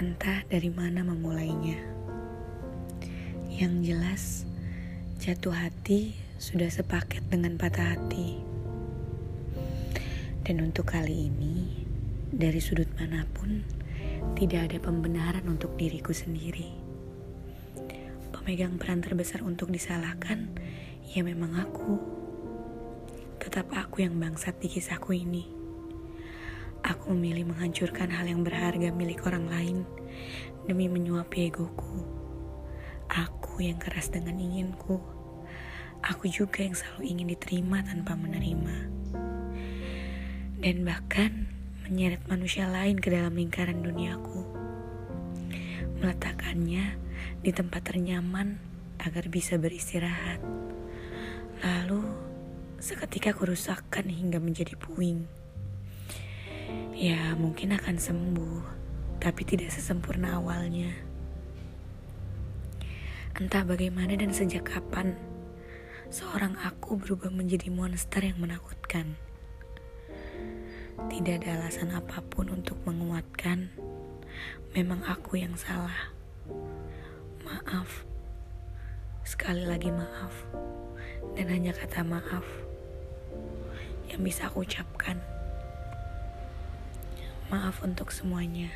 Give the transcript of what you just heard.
Entah dari mana memulainya. Yang jelas, jatuh hati sudah sepaket dengan patah hati. Dan untuk kali ini, dari sudut mana pun, tidak ada pembenaran untuk diriku sendiri. Pemegang peran terbesar untuk disalahkan, ya memang aku. Tetap aku yang bangsat di kisahku ini. Aku memilih menghancurkan hal yang berharga milik orang lain demi menyuapi egoku. Aku yang keras dengan inginku. Aku juga yang selalu ingin diterima tanpa menerima. Dan bahkan menyeret manusia lain ke dalam lingkaran duniaku. Meletakkannya di tempat ternyaman agar bisa beristirahat. Lalu, seketika kurusakkan hingga menjadi puing. Ya, mungkin akan sembuh, tapi tidak sesempurna awalnya. Entah bagaimana dan sejak kapan seorang aku berubah menjadi monster yang menakutkan. Tidak ada alasan apa pun untuk menguatkan. Memang aku yang salah. Maaf. Sekali lagi maaf. Dan hanya kata maaf yang bisa aku ucapkan. Maaf untuk semuanya.